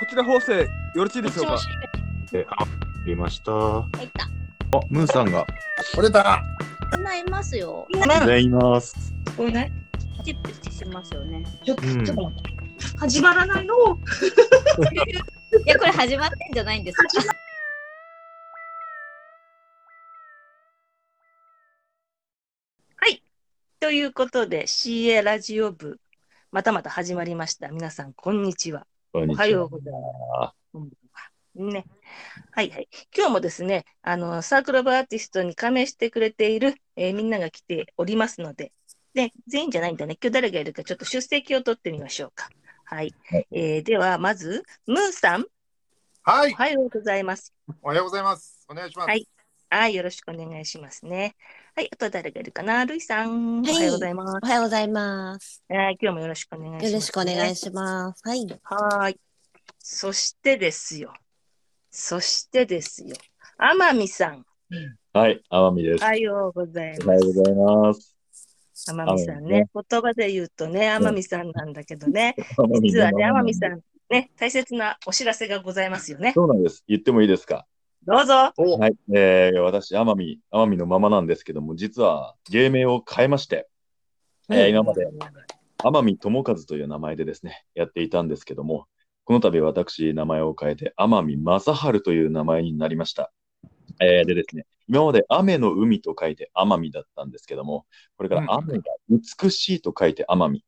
こちら放送よろしいでしょうか？え、あ、りました。入った。あ、ムーさんが。これだみんないますよ。全員います。聞こえないチップしてますよね。ちょっと、うんちょっと待って。始まらないの？いや、これ始まってんじゃないんですか？ということで、CA ラジオ部、またまた始まりました。皆さん、こんにちは。こんにちはおはようございます。ね。はいはい。今日もですね、あの、サークルオブアーティストに加盟してくれている、えーみんなが来ておりますので、で、全員じゃないんだね。今日誰がいるか、ちょっと出席を取ってみましょうか。はい。はいえーでは、まず、ムーさん、はいおはようございます。おはようございます。お願いします。はいはい、よろしくお願いしますね。はい、あと誰がいるかな？ルイさん、はいおはようございます。おはようございます。はい、今日もよろしくお願いします、よろしくお願いします。はい。はーい。そしてですよ。そしてですよ。天海さん、はい、天海です。おはようございおはよます。うございます。天海さんね、言葉で言うとね、天海さんなんだけどね、実はね、天海ん。さん、ね、大切なお知らせがございますよね。そうなんです。言ってもいいですか？どうぞ。お、はい、えー、私、天海、天海のままなんですけども、実は芸名を変えまして、えー今まで天海智和という名前でですね、やっていたんですけども、この度私、名前を変えて、天海正春という名前になりました。えーでですね、今まで雨の海と書いて天海だったんですけども、これから雨が美しいと書いて天海。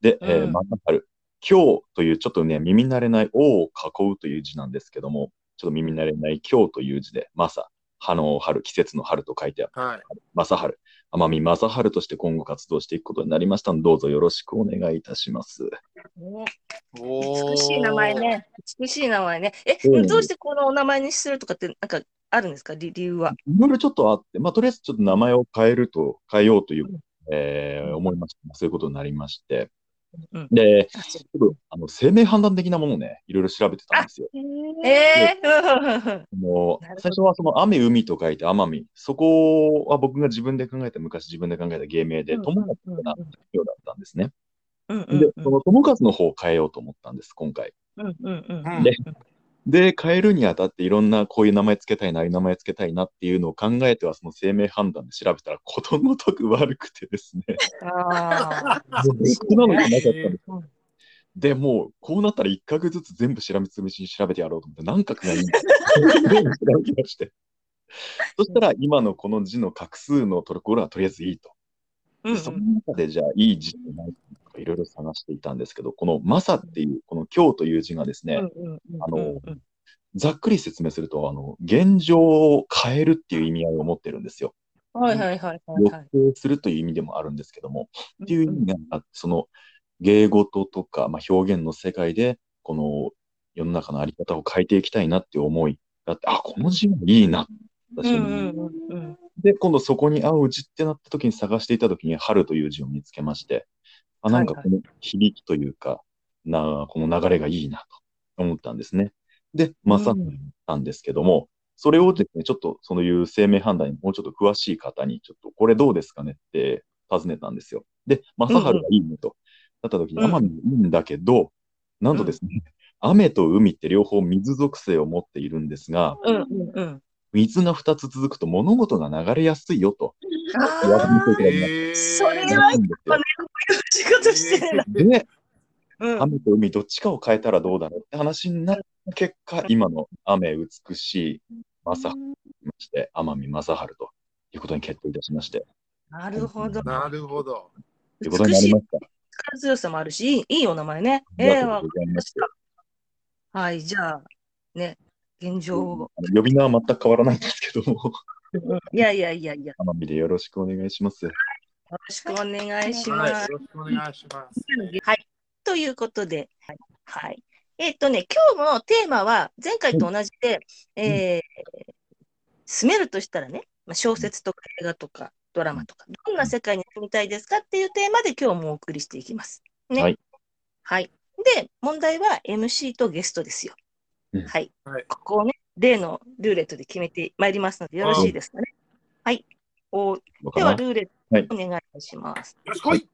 で、えーうん正春。今日というちょっとね、耳慣れない王を囲うという字なんですけども、ちょっと耳慣れない今日という字で、正、葉の春、季節の春と書いてある。はい。正春。天海正春として今後活動していくことになりましたので、どうぞよろしくお願いいたします。美しい名前。ね。美しい名前ね。え、うんどうしてこのお名前にするとかって、なんかあるんですか？理理由は。いろいろちょっとあって、まあ、とりあえずちょっと名前を変えると、変えようという、うんえー思いました。そういうことになりまして。うんで、あの生命判断的なものをね、いろいろ調べてたんですよ。えー、もう最初はその雨、海と書いて奄美。そこは僕が自分で考えた、昔自分で考えた芸名で、うん友達ってなようだったんですね。うんうんで、その友和の方を変えようと思ったんです、今回。うんうんうんうんでで、変えるにあたっていろんなこういう名前つけたいな、ああいう名前つけたいなっていうのを考えては、その生命判断で調べたら、ことごとく悪くてですね。ああ。僕なのかなかったんですうんで、もう、こうなったら1ヶ月ずつ全部しらみつぶしに調べてやろうと思って、何画がいいんだ全部調べまして。そしたら、今のこの字の画数のところはとりあえずいいと。うんでその中で、じゃあ、いい字ってないとかいろいろ探していたんですけど、この、まさっていう、この今日という字がですね、あのざっくり説明すると、あの、現状を変えるっていう意味合いを持ってるんですよ。はいはいはいするという意味でもあるんですけども、っていう意味があって、その芸事とか、まあ、表現の世界で、この世の中のあり方を変えていきたいなって思いがあって、あ、この字がいいな。私で、今度そこに合う字ってなった時に探していた時に、春という字を見つけまして、あ、なんかこの響きというか、な、この流れがいいなと思ったんですね。で、まさになんですけども、それをですね、ちょっとそういう生命判断にもうちょっと詳しい方に、ちょっとこれどうですかねって尋ねたんですよ。で、正春がいいねと。なった時に、うん奄美もいいんだけど、なんとですね、雨と海って両方水属性を持っているんですが、うんうんうん。水が2つ続くと物事が流れやすいよとあ言われてくれえー、それるはんですよ。仕事してるな。で、うん雨と海どっちかを変えたらどうだろうって話になった結果、今の雨美しい正春まして、奄美正春ということに決定いたしまして、なるほど。なるほど。ということに美しいなりました。力強さもあるし、いいいいお名前ね。ええわ。はい、じゃあ、ね、現状を。呼び名は全く変わらないんですけども、いやいやいやいや、よ奄美でよろしくお願いします。ろしくお願いしはい、ます。よろしくお願いします。はい。ということで、はい。はい、えっ、とね、今日のテーマは、前回と同じで、えー住めるとしたらね、まあ、小説とか映画とかドラマとか、どんな世界に住みたいですかっていうテーマで今日もお送りしていきます。ね。はい。はい。で、問題は MC とゲストですよ。うんはい。はいここをね、例のルーレットで決めてまいりますので、よろしいですかね？はい。おでは、ルーレはいットお願いします。よろしくはい。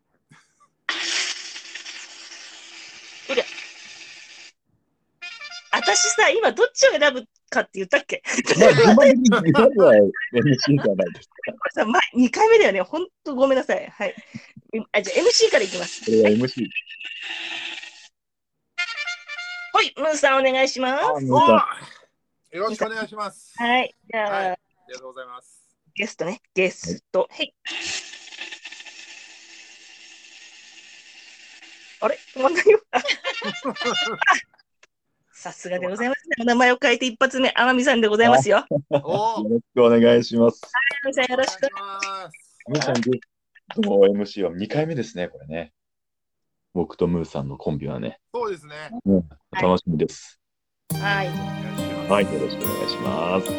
私さ、今どっちを選ぶかって言ったっけ？まあ、順番的にまずは MC じゃないですか。これ さ、前、2回目だよね。ほんとごめんなさい。はい。あじゃあ MC からいきます。これは MC。はい、ムーさんお願いします。よろしくお願いします。はい。じゃあ、はいありがとうございます。ゲストね。ゲスト。はい。あれ？止まんないよ。あ さすがでございますね。お名前を変えて一発目、天海さんでございますよ。よろしくお願いします。天海さんよろしく。お願いします。ムーさん、ゲストの MC は2回目ですね、これね。僕とムーさんのコンビはね、そうですね。うん、楽しみです。はい。お願いします。はい、よろしくお願いします。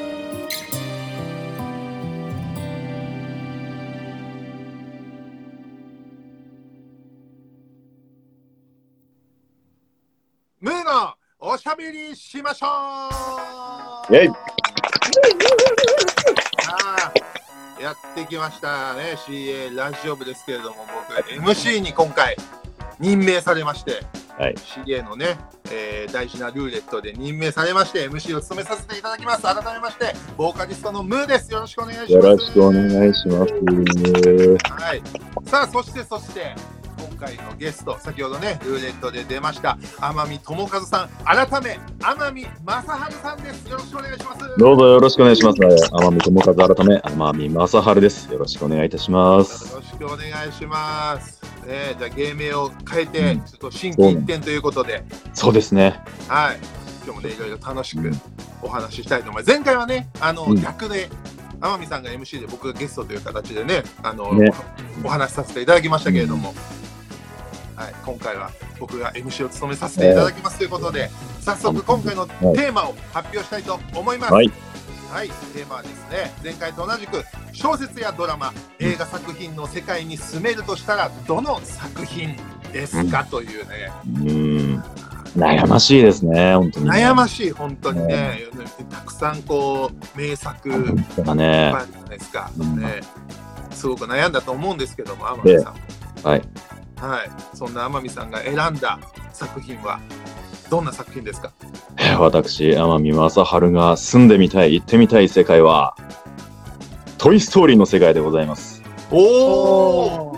ムーのおしゃべりしましょう。イやってきましたね CA ラジオ部ですけれども僕 MC に今回任命されまして、はい CA のね、えー大事なルーレットで任命されまして MC を務めさせていただきます改めましてボーカリストのムーですよろしくお願いしますよろしくお願いします。はい、さあそしてそして今回のゲスト先ほどねルーレットで出ました天海智和さん改め天海正治さんですよろしくお願いしますどうぞよろしくお願いします。天海智和改め、天海正治です。よろしくお願いいたします。よろしくお願いします。ね、じゃあ芸名を変えて、うん。ちょっと心機一転ということで、そうですね。はい、今日もね、いろいろ楽しくお話ししたいと思います。前回はね、あの、うん。逆で、天海さんが MC で僕がゲストという形でね、あの、ね。お話しさせていただきましたけれども、はい、今回は僕が MC を務めさせていただきますということで、早速今回のテーマを発表したいと思います。はい。はい、テーマはですね、前回と同じく小説やドラマ、映画作品の世界に住めるとしたらどの作品ですか、というね、うん。悩ましいですね、本当に、悩ましい本当にね、たくさんこう名作いっ本当だぱいね。あるじゃないですか、うんね。すごく悩んだと思うんですけども、天海さん。はい。はい、そんな天海さんが選んだ作品はどんな作品ですか？えー私、天海正治が住んでみたい、行ってみたい世界は、トイ・ストーリーの世界でございます。お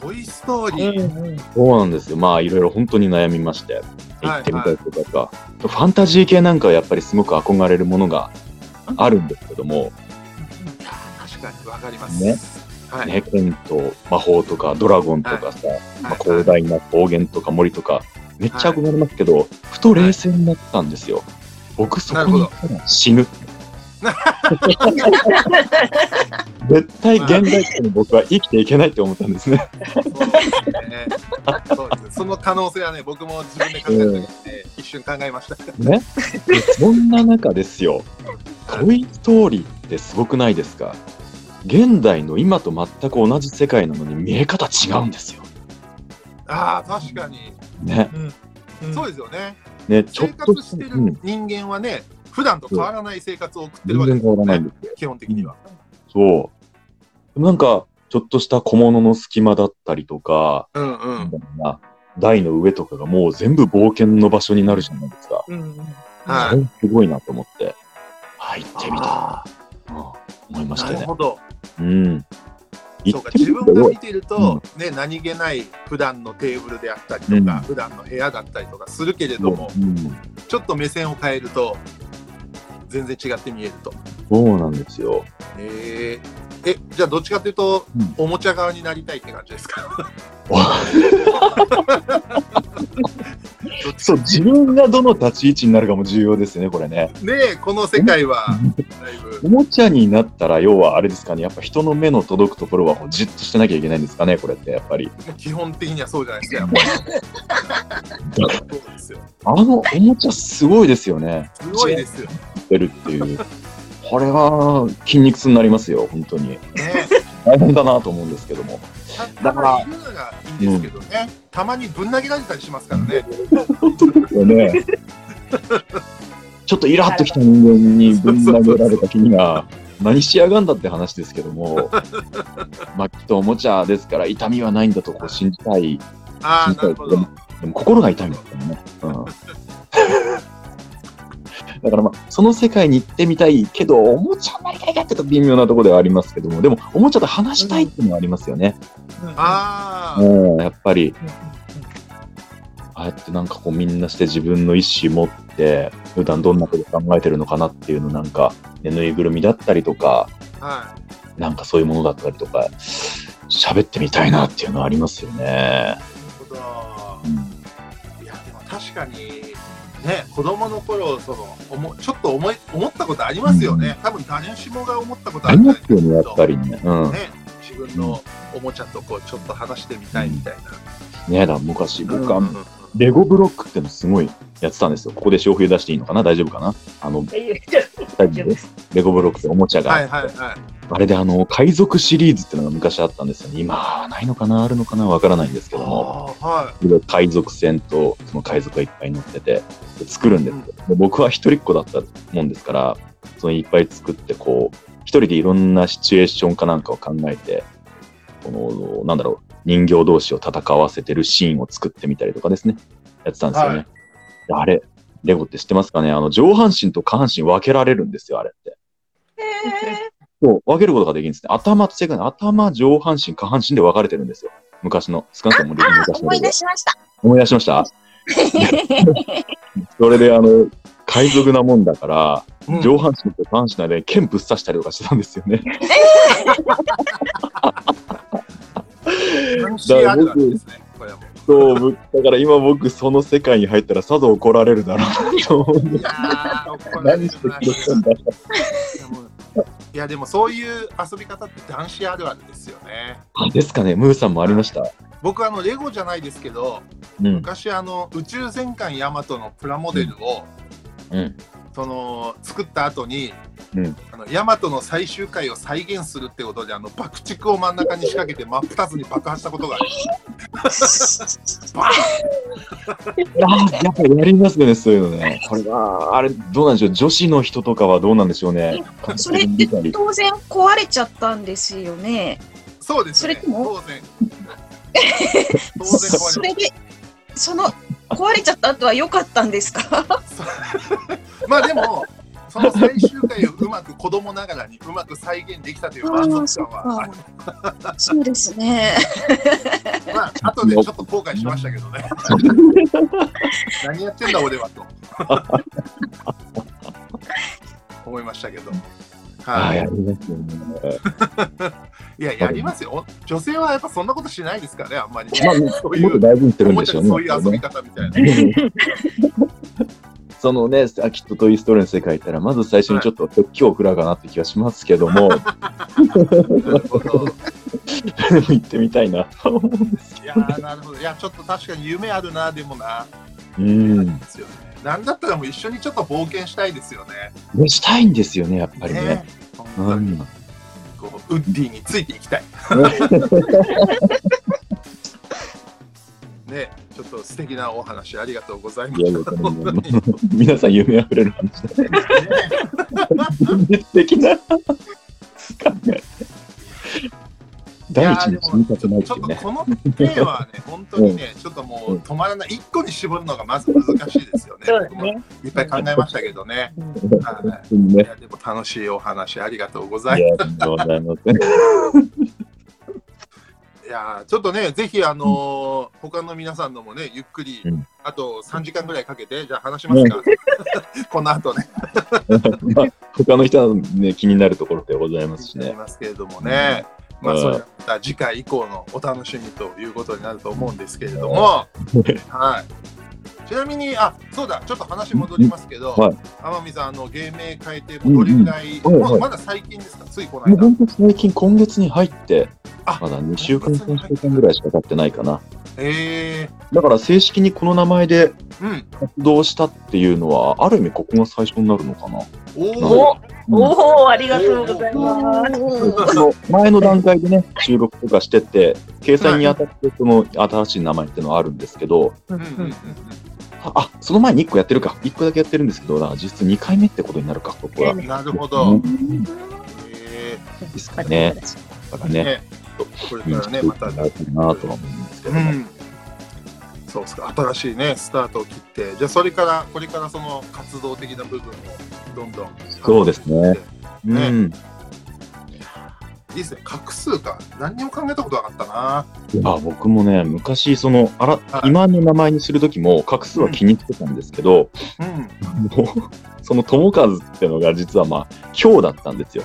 トイ・ストーリー。そうなんですよ。まあ、いろいろ本当に悩みまして、行はいってみたい世界か。ファンタジー系なんかはやっぱりすごく憧れるものがあるんですけども、確かにわかります。ねはい。ね、剣と魔法とかドラゴンとかさ、まあ、広大な高原とか森とか、めっちゃ憧れますけど、ふと冷静になったんですよ。僕そこに行ったら死ぬ。絶対現代人の僕は生きていけないって思ったんですね。そうですね。そうですその可能性はね、僕も自分で考えた時にね、一瞬考えました。ね？でそんな中ですよ、トイ・ストーリーってすごくないですか？現代の今と全く同じ世界なのに見え方違うんですよ。ああ、確かに。ね。そうですよね。ね、ちょっ生とし活してる人間はね、普段と変わらない生活を送ってるわけですよね変わらないん。ですよ。基本的には。そう。なんか、ちょっとした小物の隙間だったりとか、うんうなん台の上とかがもう全部冒険の場所になるじゃないですか。うんうんはいすごいなと思って、入ってみたいあな、うん思いましたね。なるほど。うん。そうか自分が見てると、ね、何気ない普段のテーブルであったりとか、うん。普段の部屋だったりとかするけれども、うん。ちょっと目線を変えると全然違って見えると。そうなんですよ。えー、えじゃあどっちかというと、うん。おもちゃ側になりたいって感じですか？そう、自分がどの立ち位置になるかも重要ですね、これね。ねえこの世界はおもちゃになったら、要はあれですかね、やっぱ人の目の届くところはじっとしてなきゃいけないんですかね、これってやっぱり。基本的にはそうじゃないですかやっぱり そうですよあのおもちゃすごいですよね。すごいですよ、出るっていう。これは筋肉痛になりますよ、本当に。ね大変だなと思うんですけども。たたまにいるのがいいんですけどね、たまにぶん投げられたりしますからね。ね、ちょっとイラッときた人間にぶん投げられた君が、何しやがんだって話ですけども、まあきっとおもちゃですから痛みはないんだとこう信じたい。ああなるほど。でも心が痛いんですからね。うん、だからまあ、その世界に行ってみたいけど、おもちゃになりたいかってと微妙なところではありますけども、でも、おもちゃと話したいっていうのはありますよね。ああ、もう、やっぱり、ああやってなん。かこうみん。なして自分の意思持って、普段どん。なこと考えてるのかなっていうのなん。か、ねぬいぐるみだったりとか、はなん。かそういうものだったりとか、喋ってみたいなっていうのはありますよね。なるほど。うん。いや、でも確かに、ね、子供の頃、その、おもちょっと思い、思ったことありますよね。多分誰しもが思ったことあるんじゃないますよね、やっぱりね。うん。ね、自分のおもちゃとこう、ちょっと話してみたいみたいな。ねだ昔、僕はうんうんうんレゴブロックってのすごいやってたんですよ。ここで商品出していいのかな？大丈夫かな？あの、大大丈夫レゴブロックっておもちゃが、はいはいはい。あれであの、海賊シリーズっていうのが昔あったんですよね。今はないのかな？あるのかな？わからないんですけども。は海賊船とその海賊がいっぱい乗っててで作るんですよ、で僕は一人っ子だったもんですからそのいっぱい作ってこう一人でいろんなシチュエーションかなんかを考えてこのなんだろう人形同士を戦わせてるシーンを作ってみたりとかですね。やってたんですよね、はい。であれレゴって知ってますかね？あの上半身と下半身分けられるんですよあれって。そう分けることができるんですね。頭と世界の頭上半身下半身で分かれてるんですよ。昔の。少なくとも昔の思い出しました。思い出しました？それで、あの、海賊なもんだから、い。うん。上半身と下半身の間に剣ぶっ刺したりとかしてたんですよね。楽しいあるあるですね。これはもそう、ぶだから今僕その世界に入ったらさぞ怒られるだろうなと思何してなくれたんだ。いやでもそういう遊び方って男子あるあるですよね。あですかね、ムーさんもありました？僕あのレゴじゃないですけど、うん。昔あの宇宙戦艦ヤマトのプラモデルを、うん。その作った後に、うんあのヤマトの最終回を再現するってことであの爆竹を真ん中に仕掛けて真っ二つに爆破したことがある。やっぱやりますよね、そういうのね。これは、あれ、どうなんでしょう？女子の人とかはどうなんでしょうね。それって当然壊れちゃったんですよね。そうですね。それとも？当然。当然壊れそれで、その壊れちゃった後は良かったんですか？まあでも、その最終回をうまく子供ながらにうまく再現できたという満足感はそうですね。まあ、後でちょっと後悔しましたけどね。何やってんだ俺はと。思いましたけど。はいや。りますよね。いや、やりますよ。女性はやっぱそんなことしないですからね、あんまりね。まあ、そういう、もっと大事にしてるおもちゃんでしょうね。そういう遊び方みたいな。そのね、あきっとトイ・ストーリーの世界行ったら、まず最初にちょっと説教を食らうかなって気がしますけども、行ってみたいなと思うんですいやーなるほど。いや、ちょっと確かに夢あるな、でもな。うん。ですよね。なんだったらもう一緒にちょっと冒険したいですよね。ねしたいんですよね、やっぱりね。ねうん。こうウッディについていきたい。ね、ちょっと素敵なお話ありがとうございました。皆さん夢あふれる話だね。現実的な。第一に死にたくないってね。このテはね、本当にね、ちょっともう止まらない、一個に絞るのがまず難しいですよね。いっぱい考えましたけどね。でも楽しいお話ありがとうございまいや、とんでもございやーちょっとね、ぜひあのー他の皆さんのもね、ゆっくり、うんあと3時間ぐらいかけて、じゃあ話しますか。この後ね、まあ、他の人はね、気になるところでございますしね。なりますけれどもね。まあ、うんそれはまた次回以降のお楽しみということになると思うんですけれども、はい。ちなみに、あ、そうだ、ちょっと話戻りますけど、はい。天海さん、あの、芸名変えて、どれぐらい、うんうん。はいはい。ままだ最近ですか？ついこの間。本当最近、今月に入って、あまだ2週間、3週間ぐらいしか経ってないかな。えだから正式にこの名前でー、うん。活動したっていうのは、ある意味ここが最初になるのかな。おお、おお、ありがとうございます。前の段階でね、収録とかしてて、掲載にあたってその新しい名前っていうのはあるんですけど、うんうんうんああ、その前に1個やってるか。1個だけやってるんですけど、実質2回目ってことになるか、ここは。なるほうどん。えいですかね。だからー、ね、ね、これ認からね、また。なとは思うんですけども。うん。そうですか新しいねスタートを切ってじゃあそれからこれからその活動的な部分をどんどんそうですねねうん。いいですね。画数か。何にも考えたことなかったな。いや、僕もね、昔、その、あら、はい。今の名前にするときも、画数は気にしてたんですけど、うん。もう、その友和っていうのが実はまあ、今日だったんですよ。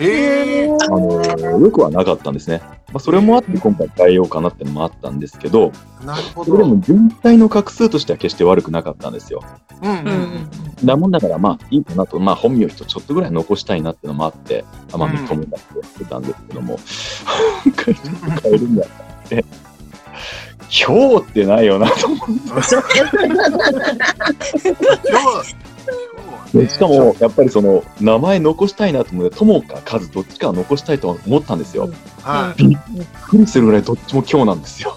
ええあのよくはなかったんですね。まあ、それもあって今回変えようかなっていうのもあったんですけど、なるほそれでども全体の画数としては決して悪くなかったんですよ。うんううん。んだもんだからまあいいかなと、まあ本名人ちょっとぐらい残したいなっていうのもあって、天海友和をやってたんですけども、今回ちょっと変えるんだって、今日ってないよなと思今日今日はって、ねしかもやっぱりその名前残したいなと思って、友か和どっちかは残したいと思ったんですよ。はいびっくりするぐらいどっちも今日なんですよ。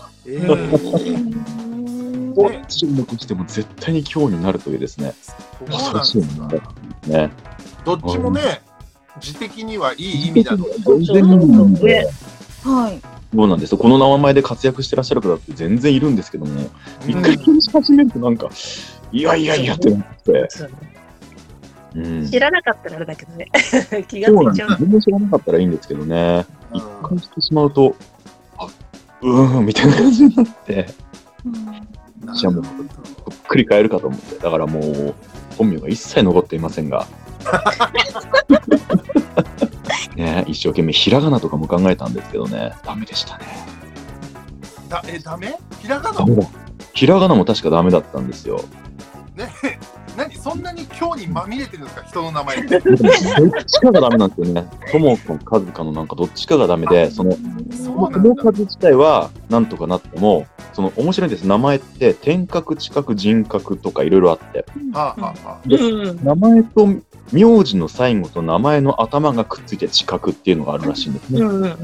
どっちを残しても絶対に今日になるというですね。そうなんですかね。どっちもね自的にはいい意味だと全然いいんではい。そうなんですよ。この名前で活躍してらっしゃる方って全然いるんですけども、一回気にし始めるとなんか、いやいやいやってなって。知らなかったらあれだけどね。気がそうなんですついちゃう。全然知らなかったらいいんですけどね。うん一回してしまうと、あうーん、みたいな感じになって、じゃあもう、繰り返るかと思って。だからもう、本名が一切残っていませんが。ね一生懸命ひらがなとかも考えたんですけどね、ダメでしたね。だえダメ？ひらがな？ダメだ。ひらがなも確かダメだったんですよ。ね何そんなに今日にまみれてるんですか？人の名前。っ てどっちかがダメなんですよね。友か和かのなんかどっちかがダメで、その、そうなんだ。友和自体はなんとかなっても、その面白いんです。名前って天格、地格、人格とかいろいろあって、はあはあはあ。うん。名前と名字の最後と名前の頭がくっついて地格っていうのがあるらしいんですね。うんうんうん。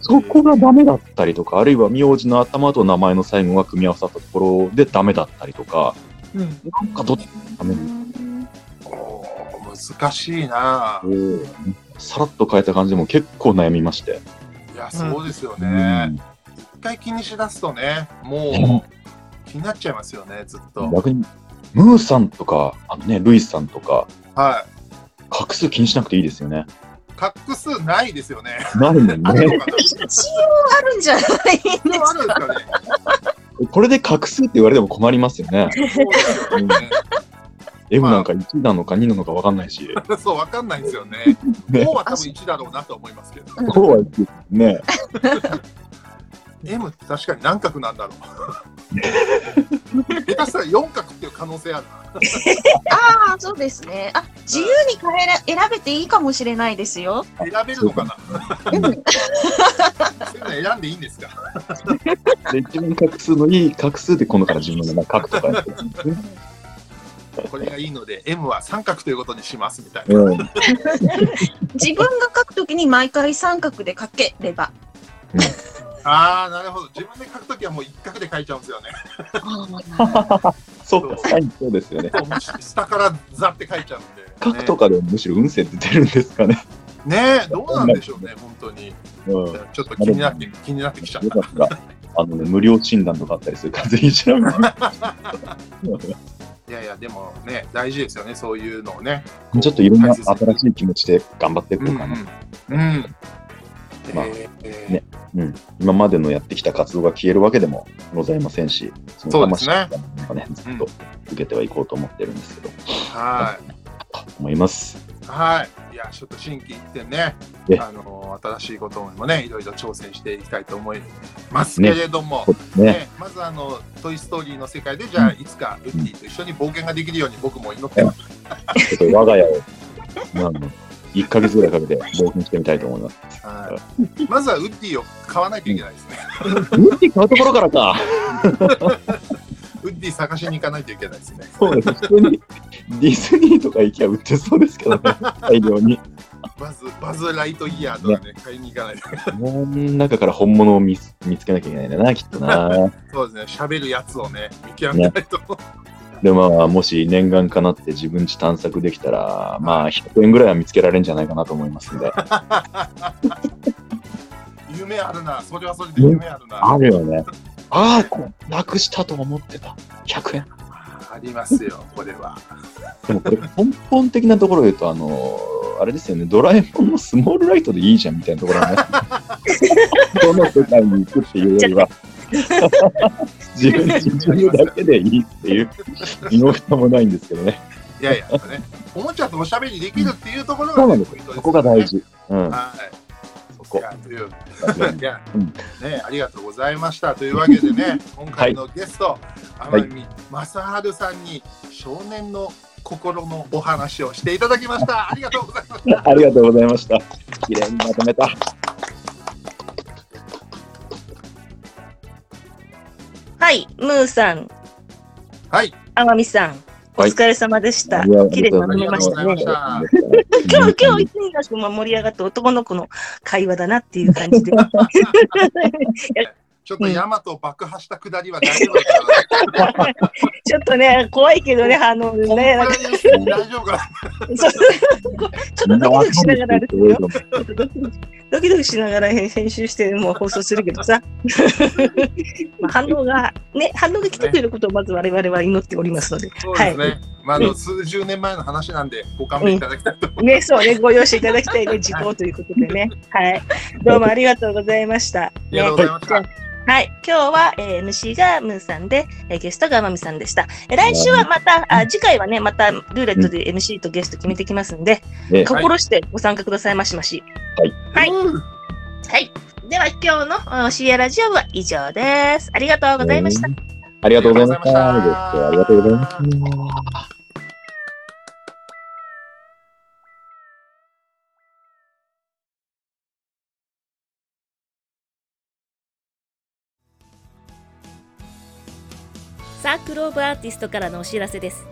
そこがダメだったりとか、あるいは名字の頭と名前の最後が組み合わさったところでダメだったりとか、うん。なんかどっちダメおー難しいな。さらっと変えた感じでも結構悩みまして。いやそうですようねん。一回気にしだすとねもう気になっちゃいますよねずっと。逆に、ムーさんとか、あのね、ルイさんとか、はい。画数気にしなくていいですよね。画数ないですよね。ないもんね。一応あるんじゃない一応あるんですかねこれで画数って言われても困りますよね。そうですよね M なんか1なのか2なのか分かんないし。そうわかんないんですよね ね O は多分1だろうなと思いますけどこうは言ってね。M って確かに何角なんだろう 下手したら4角っていう可能性ある ああ、そうですね。あ、自由に変えら選べていいかもしれないですよ。な選べるのかなうんそういうの選んでいいんですか？で一番画数のいい画数で今度から自分の名前書くとかね。これがいいので M は三角ということにしますみたいなうん 自分が書くときに毎回三角で書ければ。ああなるほど自分で書くときはもう一角で書いちゃうんですよね そうか、サインそうですよね。下からザって書いちゃうんで、ね、書くとかでもむしろ運勢って出るんですかね。ねえどうなんでしょうね本当にうん。よちょっと気になって気になってきちゃった。あのね、無料診断とかあったりするから、ぜひ調べて。いやいやでもね大事ですよねそういうのをねちょっといろんな新しい気持ちで頑張っていこうんううかな。んうんまあねうん、今までのやってきた活動が消えるわけでもございませんし、そそうですね。魂がね、ずっと受けてはいこうと思ってるんですけど、はい。と思い。ます。はい。いや、ちょっと心機一転ね。ね、あの、新しいこともね、いろいろ挑戦していきたいと思いますけれども、ね。ねまずあの、トイ・ストーリーの世界で、じゃあ、いつかウッディと一緒に冒険ができるように僕も祈ってます。ちょっと我が家を、まあ、1ヶ月ぐらいかけて冒険してみたいと思います。はい、まずはウッディを買わないといけないですね。うんって買うところからか。ウッディ探しに行かないといけないですね。そうです。普通にディズニーとか行きゃ売ってそうですけどね、大量に。バズ、バズ・ライトイヤーとかね、買いに行かないと。この中から本物を見つ見つけなきゃいけないんだな、きっとな。そうですね、喋るやつをね、見極めないと。でもまあ、もし念願かなって自分ち探索できたら、まあ、100円ぐらいは見つけられるんじゃないかなと思いますんで。夢あるな、それはそれで夢あるな。あるよね。ああ、なくしたと思ってた。100円。ありますよ、これは。でもこれ根本的なところで言うと、あのあれですよね、ドラえもんのスモールライトでいいじゃんみたいなところがね、どの世界に行くっていうよりは、自分自分だけでいいっていう、身の蓋もないんですけどね。いやいや、ね、おもちゃとおしゃべりできるっていうところが、そうなんです。そこが大事。うん。はい。そこい。やといういや、うんね、ありがとうございました。というわけでね、今回のゲスト、天海正治さんに少年の心のお話をしていただきました。ありがとうございました。ありがとうございました。綺麗にまとめた。はい、ムーさん、はい。天海さん、おはい疲れ様でした。綺麗にまとめましたね 今日、今日、一年がしも盛り上がった男の子の会話だなっていう感じで。ちょっとヤマトを爆破したくだりは大丈夫だったちょっとね、怖いけどね、あののね、大丈夫かなちょっとドキドキしながらですよ。ドキドキしながら編編集してもう放送するけどさ、まあ反応が、ね、反応が来てくれることをまず我々は祈っておりますので、そうですね。まあ、あの数十年前の話なんで、ご勘弁いただきたいと思います。ね、そうね、ご容赦いただきたいね、時効ということでね。はい。どうもありがとうございました。ありがとうございました。はい。今日は、えー MC がムーさんで、えーゲストが天海さんでした。えー来週はまた、あ次回はね、またルーレットで MC とゲスト決めてきますんで、ね心してご参加くださいましまし。はいうんはい。では、今日のおシエラジオは以上です。ありがとうございました。ありがとうございました。ありがとうございましたありがとうございました。サークルオブアーティストからのお知らせです。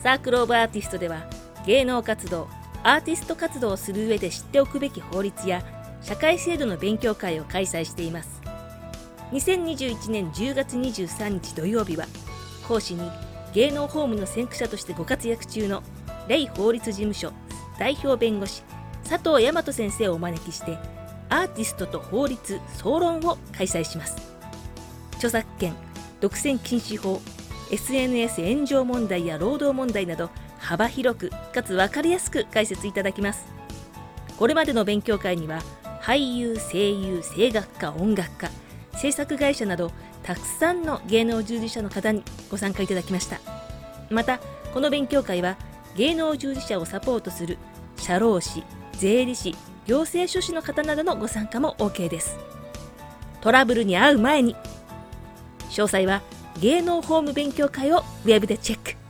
サークルオブアーティストでは芸能活動、アーティスト活動をする上で知っておくべき法律や社会制度の勉強会を開催しています。2021年10月23日土曜日は講師に芸能法務の先駆者としてご活躍中のレイ法律事務所代表弁護士佐藤大和先生をお招きしてアーティストと法律総論を開催します。著作権独占禁止法 SNS 炎上問題や労働問題など幅広くかつ分かりやすく解説いただきます。これまでの勉強会には俳優声優声楽家音楽家制作会社などたくさんの芸能従事者の方にご参加いただきました。またこの勉強会は芸能従事者をサポートする社労士税理士行政書士の方などのご参加も OK です。トラブルに遭う前に詳細は芸能ホーム勉強会をウェブでチェック。